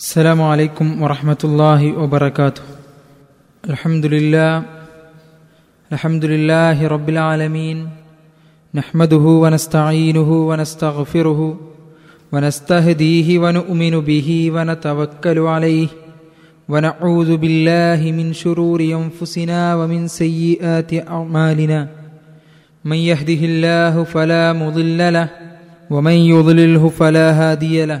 السلام عليكم ورحمة الله وبركاته. الحمد لله الحمد لله رب العالمين. نحمده ونستعينه ونستغفره ونستهديه ونؤمن به ونتوكل عليه ونعوذ بالله من شرور أنفسنا ومن سيئات أعمالنا. من يهده الله فلا مضل له ومن يضلله فلا هادي له.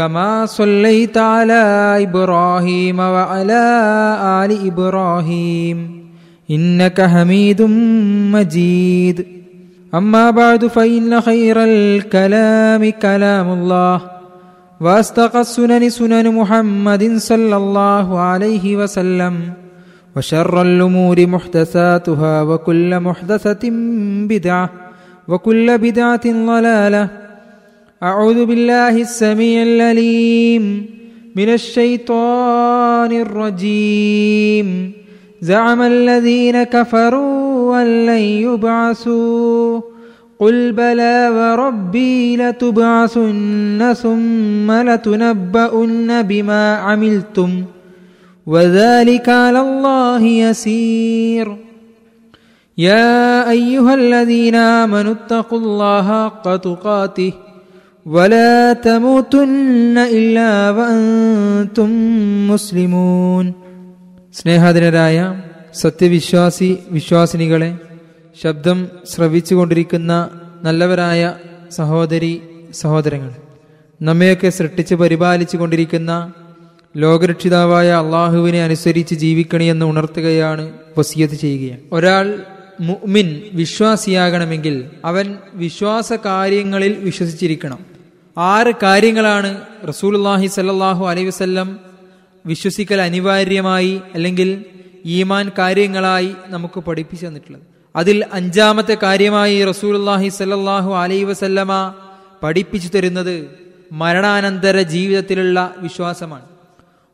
كما صليت على إبراهيم وعلى آل إبراهيم. إنك حميد مجيد. أما بعد فإن خير الكلام كلام الله واصدق السنن سنن محمد صلى الله عليه وسلم وشر الأمور محدثاتها وكل محدثة بدعة وكل بدعة ضلالة أعوذ بالله السميع العليم من الشيطان الرجيم. زعم الذين كفروا أن لن يبعثوا. قل بلى وربي لتبعثن ثم لتنبؤن بما عملتم وذلك على الله يسير. يا أيها الذين آمنوا اتقوا الله حق تقاته ولا تموتن إلا وأنتم مسلمون സ്നേഹാദരരായ സത്യവിശ്വാസി വിശ്വാസിനികളെ ശബ്ദം ശ്രവിച്ചുകൊണ്ടിരിക്കുന്ന നല്ലവരായ സഹോദരി സഹോദരങ്ങൾ നമ്മയൊക്കെ സൃഷ്ടിച്ച് പരിപാലിച്ചു കൊണ്ടിരിക്കുന്ന ലോകരക്ഷിതാവായ അള്ളാഹുവിനെ അനുസരിച്ച് ജീവിക്കണമെന്ന് ഉണർത്തുകയാണ് വസിയത്ത് ചെയ്യുകയാണ് ഒരാൾ മുഅ്മിൻ വിശ്വാസിയാകണമെങ്കിൽ അവൻ വിശ്വാസ കാര്യങ്ങളിൽ വിശ്വസിച്ചിരിക്കണം ആറ് കാര്യങ്ങളാണ് റസൂലുല്ലാഹി സല്ലാഹു അലൈ വസ്ല്ലം വിശ്വസിക്കൽ അനിവാര്യമായി അല്ലെങ്കിൽ ഈമാൻ കാര്യങ്ങളായി നമുക്ക് പഠിപ്പിച്ചു തന്നിട്ടുള്ളത്. അതിൽ അഞ്ചാമത്തെ കാര്യമായി റസൂലുല്ലാഹി സല്ലാഹു അലൈ വസല്ലമ പഠിപ്പിച്ചു തരുന്നത് മരണാനന്തര ജീവിതത്തിലുള്ള വിശ്വാസമാണ്.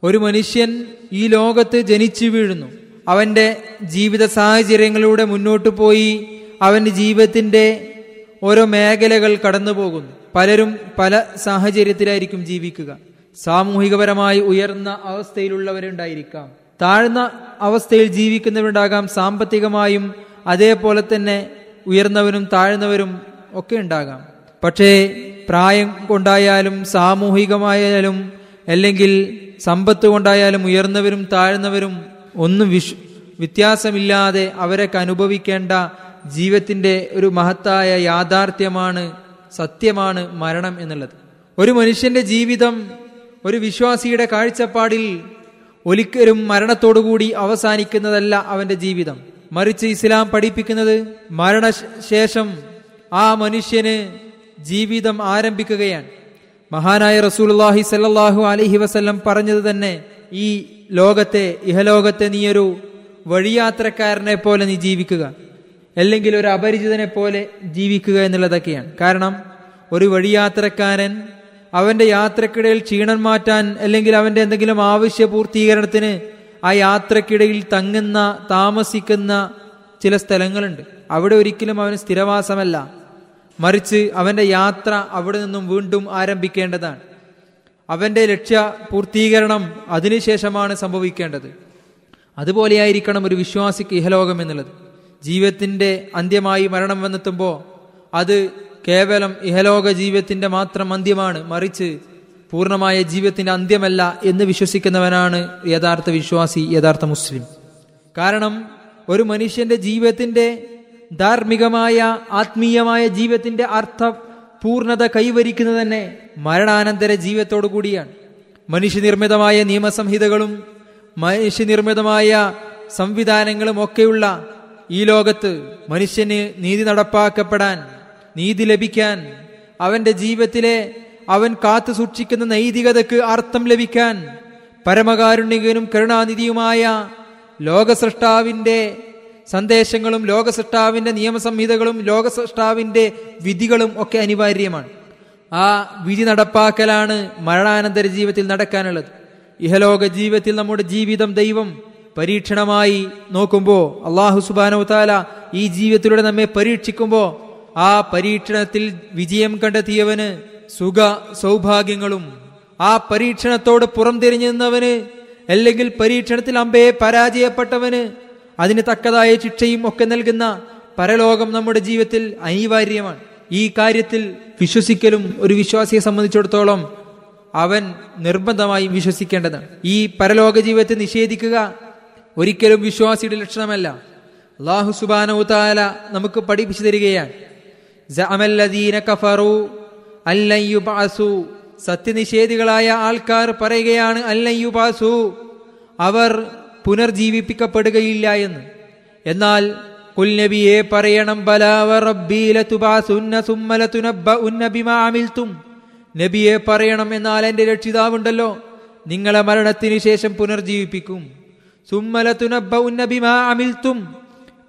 ഒരു മനുഷ്യൻ ഈ ലോകത്ത് ജനിച്ചു വീഴുന്നു. അവന്റെ ജീവിത സാഹചര്യങ്ങളിലൂടെ മുന്നോട്ട് പോയി അവന്റെ ജീവിതത്തിന്റെ ഓരോ മേഖലകൾ കടന്നു പോകുന്നു പലരും പല സാഹചര്യത്തിലായിരിക്കും ജീവിക്കുക. സാമൂഹികപരമായി ഉയർന്ന അവസ്ഥയിലുള്ളവരുണ്ടായിരിക്കാം. താഴ്ന്ന അവസ്ഥയിൽ ജീവിക്കുന്നവരുണ്ടാകാം. സാമ്പത്തികമായും അതേപോലെ തന്നെ ഉയർന്നവരും താഴ്ന്നവരും ഒക്കെ ഉണ്ടാകാം. പക്ഷേ പ്രായം കൊണ്ടായാലും സാമൂഹികമായാലും അല്ലെങ്കിൽ സമ്പത്ത് കൊണ്ടായാലും ഉയർന്നവരും താഴ്ന്നവരും ഒന്നും വിഷ് വ്യത്യാസമില്ലാതെ അവരൊക്കെ അനുഭവിക്കേണ്ട ജീവിതത്തിന്റെ ഒരു മഹത്തായ യാഥാർത്ഥ്യമാണ് സത്യമാണ് മരണം എന്നുള്ളത്. ഒരു മനുഷ്യന്റെ ജീവിതം ഒരു വിശ്വാസിയുടെ കാഴ്ചപ്പാടിൽ ഒരിക്കലും മരണത്തോടുകൂടി അവസാനിക്കുന്നതല്ല അവന്റെ ജീവിതം. മറിച്ച് ഇസ്ലാം പഠിപ്പിക്കുന്നത് മരണശേഷം ആ മനുഷ്യന് ജീവിതം ആരംഭിക്കുകയാണ്. മഹാനായ റസൂൽഹി സല്ലാഹു അലഹി വസ്ല്ലം പറഞ്ഞത് തന്നെ ഈ ലോകത്തെ ഇഹലോകത്തെ നീയൊരു വഴിയാത്രക്കാരനെ പോലെ നീ ജീവിക്കുക. അല്ലെങ്കിൽ ഒരു അപരിചിതനെ പോലെ ജീവിക്കുക എന്നുള്ളതൊക്കെയാണ്. കാരണം ഒരു വഴിയാത്രക്കാരൻ അവന്റെ യാത്രക്കിടയിൽ ക്ഷീണം മാറ്റാൻ അല്ലെങ്കിൽ അവന്റെ എന്തെങ്കിലും ആവശ്യ പൂർത്തീകരണത്തിന് ആ യാത്രക്കിടയിൽ തങ്ങുന്ന താമസിക്കുന്ന ചില സ്ഥലങ്ങളുണ്ട്. അവിടെ ഒരിക്കലും അവന് സ്ഥിരവാസമല്ല. മറിച്ച് അവന്റെ യാത്ര അവിടെ നിന്നും വീണ്ടും ആരംഭിക്കേണ്ടതാണ്. അവന്റെ ലക്ഷ്യ പൂർത്തീകരണം അതിനുശേഷമാണ് സംഭവിക്കേണ്ടത്. അതുപോലെയായിരിക്കണം ഒരു വിശ്വാസിക്ക് ഇഹലോകം എന്നുള്ളത്. ജീവിതത്തിന്റെ അന്ത്യമായി മരണം വന്നെത്തുമ്പോൾ അത് കേവലം ഇഹലോക ജീവിതത്തിന്റെ മാത്രം അന്ത്യമാണ്. മറിച്ച് പൂർണമായ ജീവിതത്തിന്റെ അന്ത്യമല്ല എന്ന് വിശ്വസിക്കുന്നവനാണ് യഥാർത്ഥ വിശ്വാസി യഥാർത്ഥ മുസ്ലിം. കാരണം ഒരു മനുഷ്യന്റെ ജീവിതത്തിന്റെ ധാർമ്മികമായ ആത്മീയമായ ജീവിതത്തിന്റെ അർത്ഥ പൂർണത കൈവരിക്കുന്നത് തന്നെ മരണാനന്തര ജീവിതത്തോടു കൂടിയാണ്. മനുഷ്യനിർമ്മിതമായ നിയമസംഹിതകളും മനുഷ്യനിർമ്മിതമായ സംവിധാനങ്ങളും ഒക്കെയുള്ള ഈ ലോകത്ത് മനുഷ്യന് നീതി നടപ്പാക്കപ്പെടാൻ നീതി ലഭിക്കാൻ അവന്റെ ജീവിതത്തിലെ അവൻ കാത്തു സൂക്ഷിക്കുന്ന നൈതികതയ്ക്ക് അർത്ഥം ലഭിക്കാൻ പരമകാരുണികനും കരുണാനിധിയുമായ ലോകസൃഷ്ടാവിന്റെ സന്ദേശങ്ങളും ലോകസൃഷ്ടാവിന്റെ നിയമസംഹിതകളും ലോകസൃഷ്ടാവിന്റെ വിധികളും ഒക്കെ അനിവാര്യമാണ്. ആ വിധി നടപ്പാക്കലാണ് മരണാനന്തര ജീവിതത്തിൽ നടക്കാനുള്ളത്. ഇഹലോക ജീവിതത്തിൽ നമ്മുടെ ജീവിതം ദൈവം പരീക്ഷണമായി നോക്കുമ്പോൾ അള്ളാഹു സുബാനോ താല ഈ ജീവിതത്തിലൂടെ നമ്മെ പരീക്ഷിക്കുമ്പോൾ ആ പരീക്ഷണത്തിൽ വിജയം കണ്ടെത്തിയവന് സുഖ സൗഭാഗ്യങ്ങളും ആ പരീക്ഷണത്തോട് പുറംതിരിഞ്ഞു നിന്നവന് അല്ലെങ്കിൽ പരീക്ഷണത്തിൽ അമ്പയെ പരാജയപ്പെട്ടവന് അതിന് തക്കതായ ശിക്ഷയും ഒക്കെ നൽകുന്ന പരലോകം നമ്മുടെ ജീവിതത്തിൽ അനിവാര്യമാണ്. ഈ കാര്യത്തിൽ വിശ്വസിക്കലും ഒരു വിശ്വാസിയെ സംബന്ധിച്ചിടത്തോളം അവൻ നിർബന്ധമായും വിശ്വസിക്കേണ്ടതാണ്. ഈ പരലോക ജീവിതത്തെ നിഷേധിക്കുക ഒരിക്കലും വിശ്വാസിയുടെ ലക്ഷണമല്ല. അള്ളാഹു സുബാനു താല നമുക്ക് പഠിപ്പിച്ചു തരികയാണ്. സത്യനിഷേധികളായ ആൾക്കാർ പറയുകയാണ് അല്ലൻ യുബഅസു. അവർ പുനർജീവിപ്പിക്കപ്പെടുകയില്ല എന്ന്. എന്നാൽ കുൽനബിയെ പറയണം നബിയെ പറയണം എന്നാൽ എന്റെ രക്ഷിതാവുണ്ടല്ലോ. നിങ്ങളെ മരണത്തിന് ശേഷം പുനർജീവിപ്പിക്കും. സുമ്മലതുനബ്ബഉന്ന ബിമാ അമിൽതും.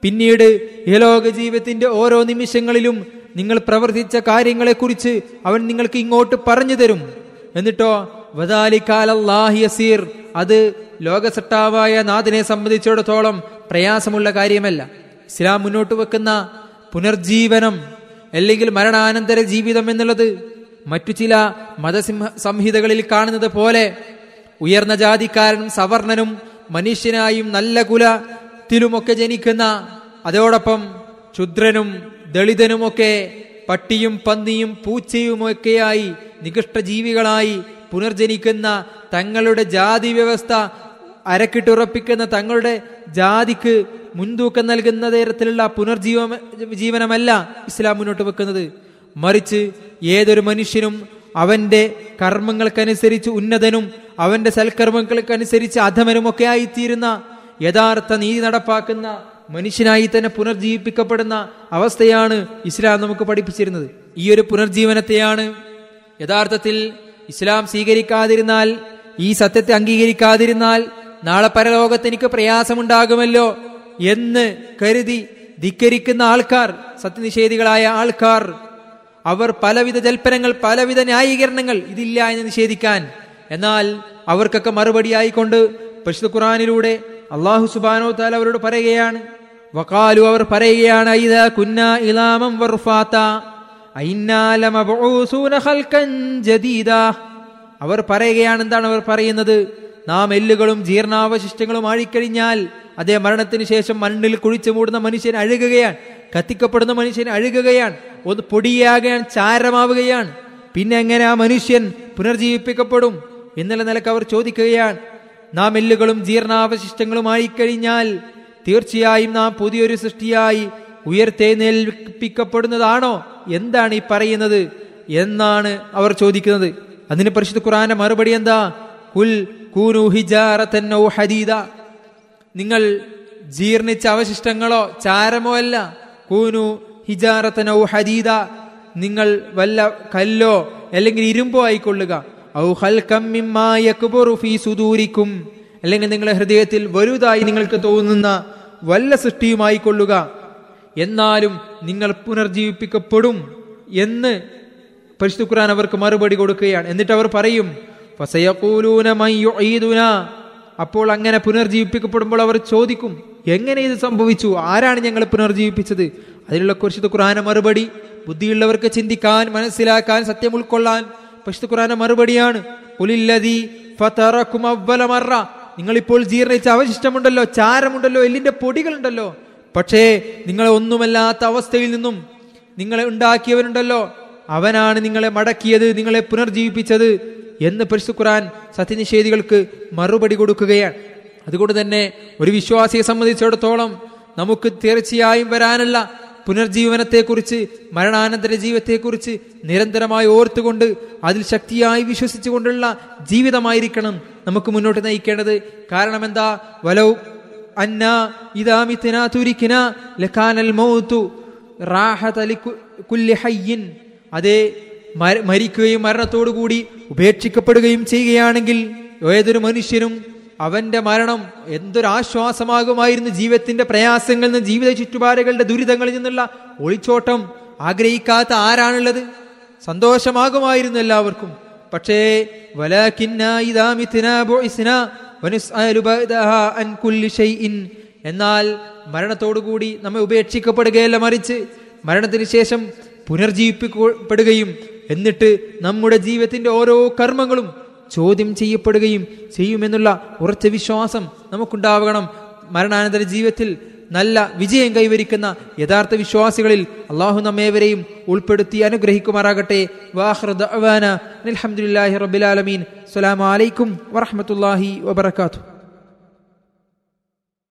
പിന്നീട് ഇഹലോക ജീവിതത്തിന്റെ ഓരോ നിമിഷങ്ങളിലും നിങ്ങൾ പ്രവർത്തിച്ച കാര്യങ്ങളെക്കുറിച്ച് അവൻ നിങ്ങൾക്ക് ഇങ്ങോട്ട് പറഞ്ഞു തരും. എന്നിട്ടോ വദാലിക്കാലാഹിയസീർ അത് ലോകസട്ടാവായ നാഥിനെ സംബന്ധിച്ചിടത്തോളം പ്രയാസമുള്ള കാര്യമല്ല. ഇസ്ലാം മുന്നോട്ട് വെക്കുന്ന പുനർജീവനം അല്ലെങ്കിൽ മരണാനന്തര ജീവിതം എന്നുള്ളത് മറ്റു ചില മതസിംഹ സംഹിതകളിൽ കാണുന്നത് പോലെ ഉയർന്ന ജാതിക്കാരനും സവർണനും മനുഷ്യനായും നല്ല കുലത്തിലുമൊക്കെ ജനിക്കുന്ന അതോടൊപ്പം ക്ഷുദ്രനും ദളിതനുമൊക്കെ പട്ടിയും പന്നിയും പൂച്ചയുമൊക്കെയായി നികൃഷ്ട ജീവികളായി പുനർജനിക്കുന്ന തങ്ങളുടെ ജാതി വ്യവസ്ഥ അരക്കിട്ടുറപ്പിക്കുന്ന തങ്ങളുടെ ജാതിക്ക് മുൻതൂക്കം നൽകുന്ന തരത്തിലുള്ള പുനർജീവ ജീവനമല്ല ഇസ്ലാം മുന്നോട്ട് വെക്കുന്നത്. മറിച്ച് ഏതൊരു മനുഷ്യനും അവന്റെ കർമ്മങ്ങൾക്കനുസരിച്ച് ഉന്നതനും അവന്റെ സൽക്കർമ്മങ്ങൾക്കനുസരിച്ച് അധമനുമൊക്കെ ആയിത്തീരുന്ന യഥാർത്ഥ നീതി നടപ്പാക്കുന്ന മനുഷ്യനായി തന്നെ പുനർജീവിപ്പിക്കപ്പെടുന്ന അവസ്ഥയാണ് ഇസ്ലാം നമുക്ക് പഠിപ്പിച്ചിരുന്നത്. ഈ ഒരു പുനർജീവനത്തെയാണ് യഥാർത്ഥത്തിൽ ഇസ്ലാം സ്വീകരിക്കാതിരുന്നാൽ ഈ സത്യത്തെ അംഗീകരിക്കാതിരുന്നാൽ നാളെ പരലോകത്ത് എനിക്ക് പ്രയാസമുണ്ടാകുമല്ലോ എന്ന് കരുതി ധിക്കരിക്കുന്ന ആൾക്കാർ സത്യനിഷേധികളായ ആൾക്കാർ അവർ പലവിധ ജൽപ്പനങ്ങൾ പലവിധ ന്യായീകരണങ്ങൾ ഇതില്ല എന്ന് നിഷേധിക്കാൻ എന്നാൽ അവർക്കൊക്കെ മറുപടിയായിക്കൊണ്ട് പരിശുദ്ധ ഖുറാനിലൂടെ അള്ളാഹു സുബാനോ താല അവരോട് പറയുകയാണ് വക്കാലു അവർ പറയുകയാണ് ഐദ കുന്ന വർഫാത്ത അയിന്നാ ലമബ്ഊസൂന ഖൽഖൻ ജദീദാ." അവർ പറയുകയാണ് എന്താണ് അവർ പറയുന്നത് നാം എല്ലുകളും ജീർണാവശിഷ്ടങ്ങളും ആഴിക്കഴിഞ്ഞാൽ അതേ മരണത്തിന് ശേഷം മണ്ണിൽ കുഴിച്ചു മൂടുന്ന മനുഷ്യൻ അഴുകുകയാണ്. കത്തിക്കപ്പെടുന്ന മനുഷ്യൻ അഴുകുകയാണ്. ഒന്ന് പൊടിയാകാൻ ചാരമാവുകയാണ്. പിന്നെ എങ്ങനെ ആ മനുഷ്യൻ പുനർജീവിപ്പിക്കപ്പെടും? എന്നുള്ള നിലയ്ക്ക് അവർ ചോദിക്കുകയാണ്. നാം എല്ലുകളും ജീർണാവശിഷ്ടങ്ങളുമായി കഴിഞ്ഞാൽ തീർച്ചയായും നാം പുതിയൊരു സൃഷ്ടിയായി ഉയർത്തെഴുന്നേൽപ്പിക്കപ്പെടുന്നതാണോ? എന്താണ് ഈ പറയുന്നത്? എന്നാണ് അവർ ചോദിക്കുന്നത്. അതിന് പരിശുദ്ധ ഖുറാന്റെ മറുപടി എന്താ? കുൽ കൂനു ഹിജാറ നിങ്ങൾ ജീർണിച്ച അവശിഷ്ടങ്ങളോ ചാരമോ അല്ല. കൂനു ഹിജാറത്തനോ ഹരീദ നിങ്ങൾ വല്ല കല്ലോ അല്ലെങ്കിൽ ഇരുമ്പോ ആയിക്കൊള്ളുക. ഔ സുദൂരിക്കും. അല്ലെങ്കിൽ നിങ്ങളുടെ ഹൃദയത്തിൽ വലുതായി നിങ്ങൾക്ക് തോന്നുന്ന വല്ല സൃഷ്ടിയുമായി കൊള്ളുക എന്നാലും നിങ്ങൾ പുനർജീവിപ്പിക്കപ്പെടും എന്ന് പരിശുദ്ധ ഖുർആൻ അവർക്ക് മറുപടി കൊടുക്കുകയാണ്. എന്നിട്ട് അവർ പറയും അപ്പോൾ അങ്ങനെ പുനർജീവിപ്പിക്കപ്പെടുമ്പോൾ അവർ ചോദിക്കും എങ്ങനെ ഇത് സംഭവിച്ചു? ആരാണ് ഞങ്ങൾ പുനർജീവിപ്പിച്ചത്? അതിനുള്ള കുറിച്ച് ഖുറാന മറുപടി ബുദ്ധിയുള്ളവർക്ക് ചിന്തിക്കാൻ മനസ്സിലാക്കാൻ സത്യം ഉൾക്കൊള്ളാൻ. പരിശുദ്ധ ഖുർആന മറുപടിയാണ് നിങ്ങളിപ്പോൾ ജീർണിച്ച അവശിഷ്ടമുണ്ടല്ലോ ചാരമുണ്ടല്ലോ എല്ലിന്റെ പൊടികളുണ്ടല്ലോ. പക്ഷേ നിങ്ങളെ ഒന്നുമല്ലാത്ത അവസ്ഥയിൽ നിന്നും നിങ്ങളെ ഉണ്ടാക്കിയവനുണ്ടല്ലോ അവനാണ് നിങ്ങളെ മടക്കിയത് നിങ്ങളെ പുനർജീവിപ്പിച്ചത് എന്ന് പരിശു ഖുറാൻ സത്യനിഷേധികൾക്ക് മറുപടി കൊടുക്കുകയാണ്. അതുകൊണ്ട് തന്നെ ഒരു വിശ്വാസിയെ സംബന്ധിച്ചിടത്തോളം നമുക്ക് തീർച്ചയായും വരാനല്ല പുനർജീവനത്തെക്കുറിച്ച് മരണാനന്തര ജീവിതത്തെക്കുറിച്ച് നിരന്തരമായി ഓർത്തുകൊണ്ട് അതിൽ ശക്തിയായി വിശ്വസിച്ചുകൊണ്ടുള്ള ജീവിതമായിരിക്കണം നമുക്ക് മുന്നോട്ട് നയിക്കേണ്ടത്. കാരണം എന്താ? വലൗ അന്ന ഇതാമിത്തിന തുരിക്കിന ലക്കാനൽ മൗത്തു അതേ മര- മരിക്കുകയും മരണത്തോടുകൂടി ഉപേക്ഷിക്കപ്പെടുകയും ചെയ്യുകയാണെങ്കിൽ ഏതൊരു മനുഷ്യനും അവന്റെ മരണം എന്തൊരാശ്വാസമാകുമായിരുന്നു ജീവിതത്തിന്റെ പ്രയാസങ്ങളിൽ നിന്ന് ജീവിത ചുറ്റുപാടുകളുടെ ദുരിതങ്ങളിൽ നിന്നുള്ള ഒളിച്ചോട്ടം ആഗ്രഹിക്കാത്ത ആരാണുള്ളത്? സന്തോഷമാകുമായിരുന്നു എല്ലാവർക്കും. പക്ഷേ എന്നാൽ മരണത്തോടുകൂടി നമ്മെ ഉപേക്ഷിക്കപ്പെടുകയല്ല മറിച്ച് മരണത്തിന് ശേഷം പുനർജീവിപ്പിക്കപ്പെടുകയും എന്നിട്ട് നമ്മുടെ ജീവിതത്തിന്റെ ഓരോ കർമ്മങ്ങളും ചോദ്യം ചെയ്യപ്പെടുകയും ചെയ്യുമെന്നുള്ള ഉറച്ച വിശ്വാസം നമുക്കുണ്ടാവണം. മരണാനന്തര ജീവിതത്തിൽ നല്ല വിജയം കൈവരിക്കുന്ന യഥാർത്ഥ വിശ്വാസികളിൽ അള്ളാഹു നമ്മേവരെയും ഉൾപ്പെടുത്തി അനുഗ്രഹിക്കുമാറാകട്ടെ. വാഹ്റദ് റബിലാലമീൻ അസ്സലാമലൈക്കും വറഹമത്തല്ലാഹി വബർക്കാത്തു